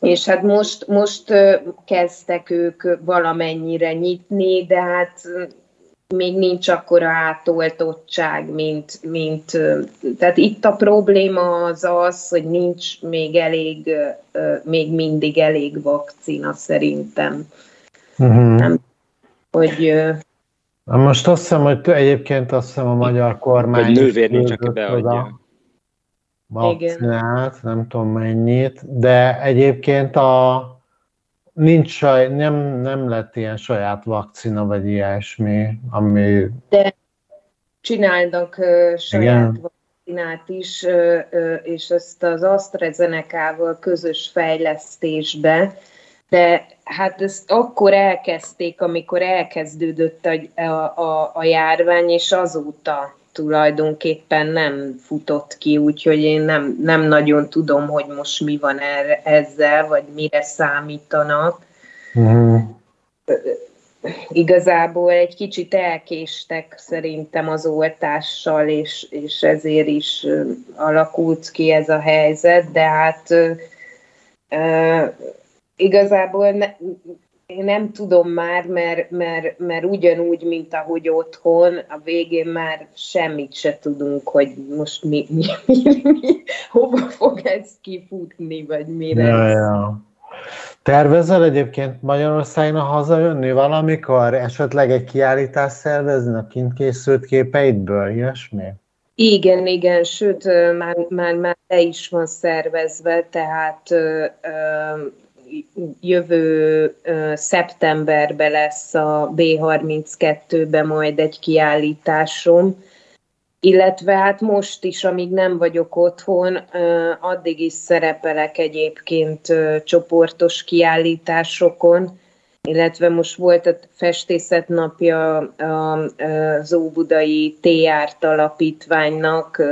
És hát most, most kezdtek ők valamennyire nyitni, de hát még nincs akkora átoltottság, mint, mint tehát itt a probléma az az, hogy nincs még elég, még mindig elég vakcina szerintem. Uh-huh. Nem, hogy most azt hiszem, hogy egyébként azt hiszem a magyar kormány... Hogy nővér nincs, aki beadja vakcinát, nem tudom mennyit, de egyébként a nincs saj, nem, nem lett ilyen saját vakcina, vagy ilyesmi, ami... De csinálnak uh, saját Igen. vakcinát is, uh, uh, és ezt az AstraZeneca-val közös fejlesztésbe, de hát ezt akkor elkezdték, amikor elkezdődött a, a, a, a járvány, és azóta tulajdonképpen nem futott ki, úgyhogy én nem, nem nagyon tudom, hogy most mi van erre, ezzel, vagy mire számítanak. Uh-huh. Igazából egy kicsit elkéstek szerintem az oltással, és, és ezért is alakult ki ez a helyzet, de hát igazából ne, én nem tudom már, mert, mert, mert ugyanúgy, mint ahogy otthon, a végén már semmit se tudunk, hogy most mi, mi, mi, mi hova fog ez kifutni, vagy mire. Ja, ja. Tervezel egyébként Magyarországon hazajönni valamikor? Esetleg egy kiállítás szervezni a kint készült képeidből, ilyesmi? Igen, igen, sőt, már, már, már le is van szervezve, tehát jövő szeptemberben lesz a B32-ben majd egy kiállításom, illetve hát most is, amíg nem vagyok otthon, addig is szerepelek egyébként csoportos kiállításokon, illetve most volt a festészet napja az Óbudai T-árt alapítványnak,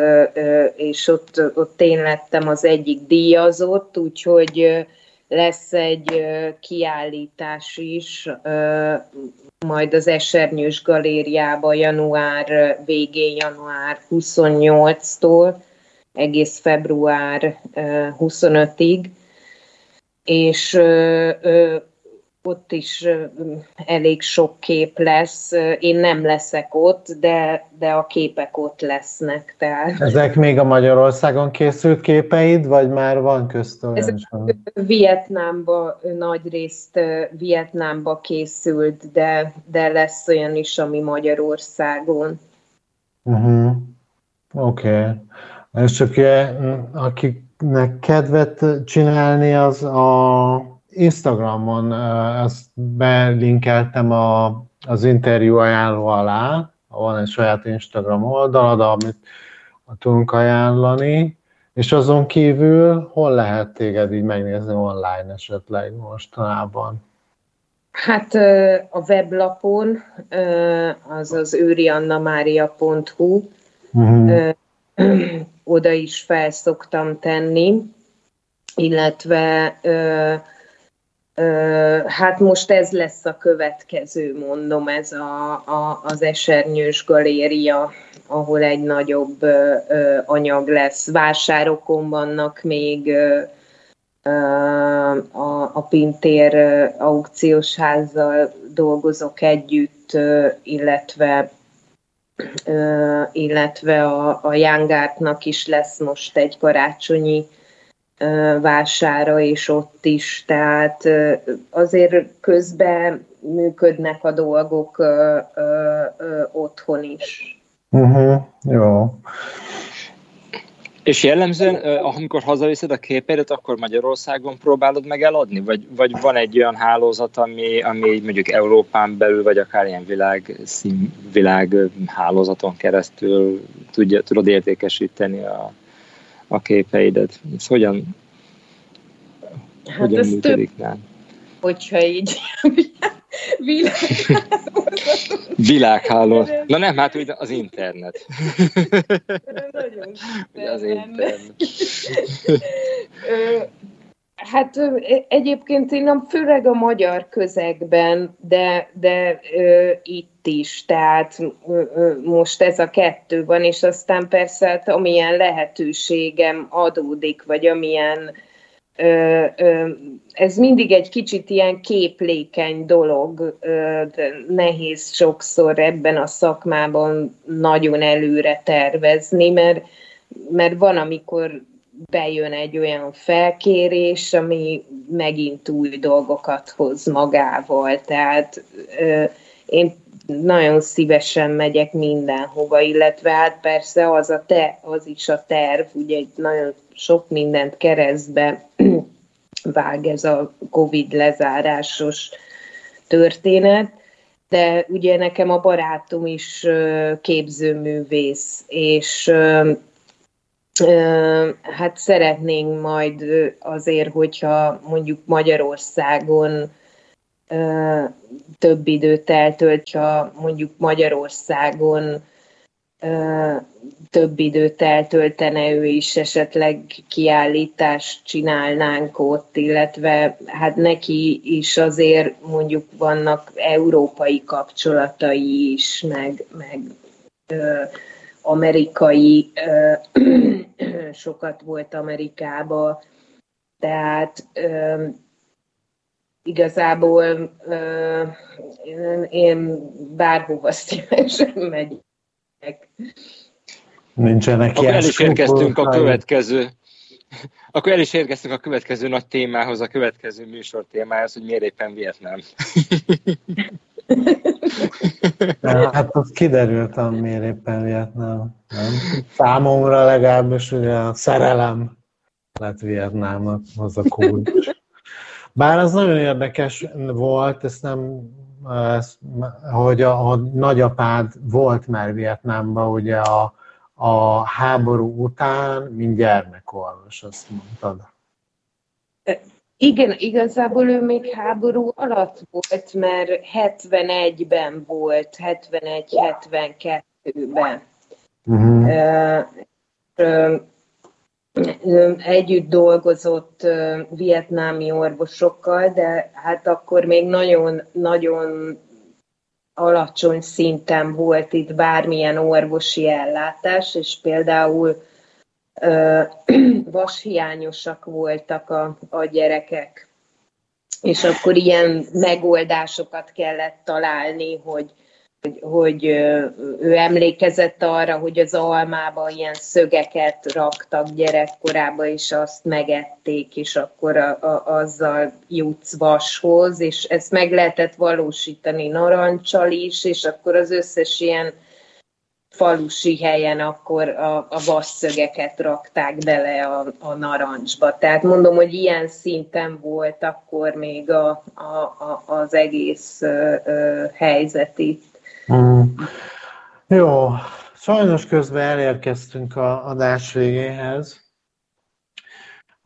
és ott, ott én lettem az egyik díjazott, úgyhogy lesz egy kiállítás is, majd az Esernyős Galériába január végén, január 28-tól egész február 25-ig, és ott is elég sok kép lesz. Én nem leszek ott, de, de a képek ott lesznek. Tehát. Ezek még a Magyarországon készült képeid, vagy már van közt olyan Ezek Vietnámba, nagy részt Vietnámba készült, de, de lesz olyan is, ami Magyarországon. Uh-huh. Oké. Okay. És csak akiknek kedvet csinálni, az a Instagramon ezt belinkeltem a, az interjú ajánló alá, van egy saját Instagram oldalad, amit tudunk ajánlani, és azon kívül hol lehet téged így megnézni online esetleg mostanában? Hát a weblapon, az az őriannamaria.hu, uh-huh. [CLEARS THROAT] oda is felszoktam tenni, illetve Hát most ez lesz a következő, mondom, ez a, a, az Esernyős Galéria, ahol egy nagyobb ö, anyag lesz. Vásárokon vannak még ö, a, a Pintér aukciós házzal dolgozok együtt, illetve illetve a, a Jángártnak is lesz most egy karácsonyi vására, és ott is, tehát azért közben működnek a dolgok otthon is. Uh-huh, jó. És jellemzően, amikor hazaviszed a képedet, akkor Magyarországon próbálod meg eladni? Vagy, vagy van egy olyan hálózat, ami, ami mondjuk Európán belül, vagy akár ilyen világ, színvilág hálózaton keresztül tudja, tudod értékesíteni a, a képeidet. Ez hogyan, hát hogyan ez működik több, nál? Hogyha így [LAUGHS] világháló. Világháló. [LAUGHS] Na nem, hát úgy az internet. Nagyon [LAUGHS] az internet. Hát egyébként én főleg a magyar közegben, de, de ö, itt is, tehát ö, ö, most ez a kettő van, és aztán persze hát, amilyen lehetőségem adódik, vagy amilyen ö, ö, ez mindig egy kicsit ilyen képlékeny dolog, ö, nehéz sokszor ebben a szakmában nagyon előre tervezni, mert, mert van, amikor bejön egy olyan felkérés, ami megint új dolgokat hoz magával. Tehát ö, én nagyon szívesen megyek mindenhova, illetve hát persze az, a te, az is a terv, ugye egy nagyon sok mindent keresztbe [CLEARS THROAT] vág ez a Covid lezárásos történet, de ugye nekem a barátom is képzőművész, és Hát szeretnénk majd azért, hogyha mondjuk Magyarországon több időt eltölt, ha mondjuk Magyarországon több időt eltöltene ő is, esetleg kiállítást csinálnánk ott, illetve hát neki is azért mondjuk vannak európai kapcsolatai is, meg, meg amerikai, [CLEARS THROAT] sokat volt Amerikába, tehát igazából én bárhova szívesen megyek. Nincsenek Akkor el is érkeztünk a következő akkor el is érkeztünk a következő nagy témához, a következő műsor témához, hogy miért éppen Vietnám. [LAUGHS] [LAUGHS] hát az kiderült, miért éppen Vietnám. Nem? Számomra legalábbis ugye a szerelem lett Vietnámnak az a kulcs. Bár az nagyon érdekes volt, ezt nem, ezt, hogy a, a nagyapád volt már Vietnámban, ugye a, a háború után, mint gyermekorvos, azt mondtad. Igen, igazából ő még háború alatt volt, mert 71-ben volt, 71-72-ben. Uh-huh. Együtt dolgozott vietnámi orvosokkal, de hát akkor még nagyon-nagyon alacsony szinten volt itt bármilyen orvosi ellátás, és például [CLEARS THROAT] vashiányosak voltak a, a gyerekek. És akkor ilyen megoldásokat kellett találni, hogy hogy, hogy ő emlékezett arra, hogy az almába ilyen szögeket raktak gyerekkorába, és azt megették, és akkor a, a, azzal jutsz vashoz, és ezt meg lehetett valósítani narancsal is, és akkor az összes ilyen falusi helyen akkor a, a vasszögeket rakták bele a, a narancsba. Tehát mondom, hogy ilyen szinten volt akkor még a, a, a, az egész ö, ö, helyzet itt. Mm. Jó, sajnos közben elérkeztünk a adás végéhez.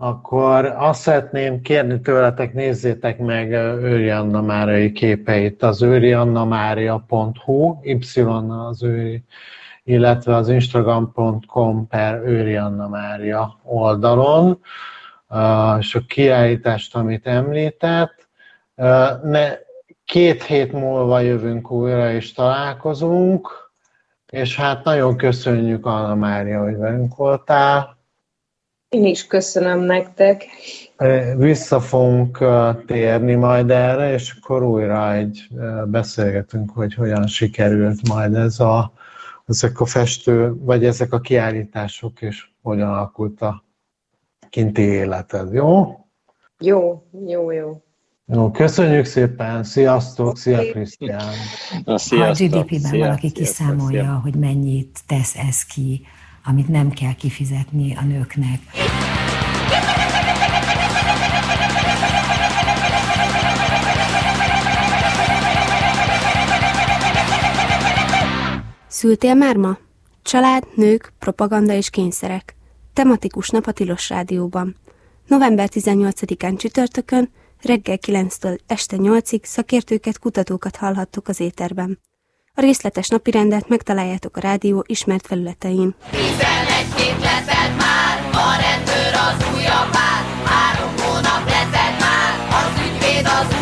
Akkor azt szeretném kérni tőletek, nézzétek meg Őri Anna Máriai képeit az őriannamária.hu, y az őri, illetve az instagram.com per Őri Anna Mária oldalon, és a kiállítást, amit említett. Ne, Két hét múlva jövünk újra, és találkozunk, és hát nagyon köszönjük, Anna Mária, hogy velünk voltál. Én is köszönöm nektek. Vissza fogunk térni majd erre, és akkor újra egy beszélgetünk, hogy hogyan sikerült majd ez a, ezek a festő, vagy ezek a kiállítások, és hogyan alakult a kinti életed, jó? Jó, jó, jó. Jó, köszönjük szépen, sziasztok, szia Krisztián. Ha a GDP-ben valaki kiszámolja, szia. hogy mennyit tesz ez ki, amit nem kell kifizetni a nőknek. Szültél már ma? Család, nők, propaganda és kényszerek. Tematikus nap a Tilos Rádióban. November 18-án csütörtökön Reggel 9-től este 8-ig szakértőket, kutatókat hallhattok az éterben. A részletes napirendet megtaláljátok a rádió ismert felületein. 11 hét letelt már, a rendőr az új apád, három hónap letelt már, az ügyvéd az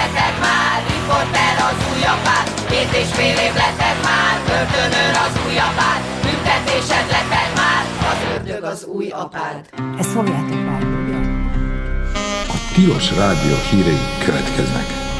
letelt már, riporter az új apád, két és fél év letelt már, börtönőr az új apád, büntetésed letelt már, ördög az új apád. Ezt fogjátok várni, A Tilos Rádió hírei következnek.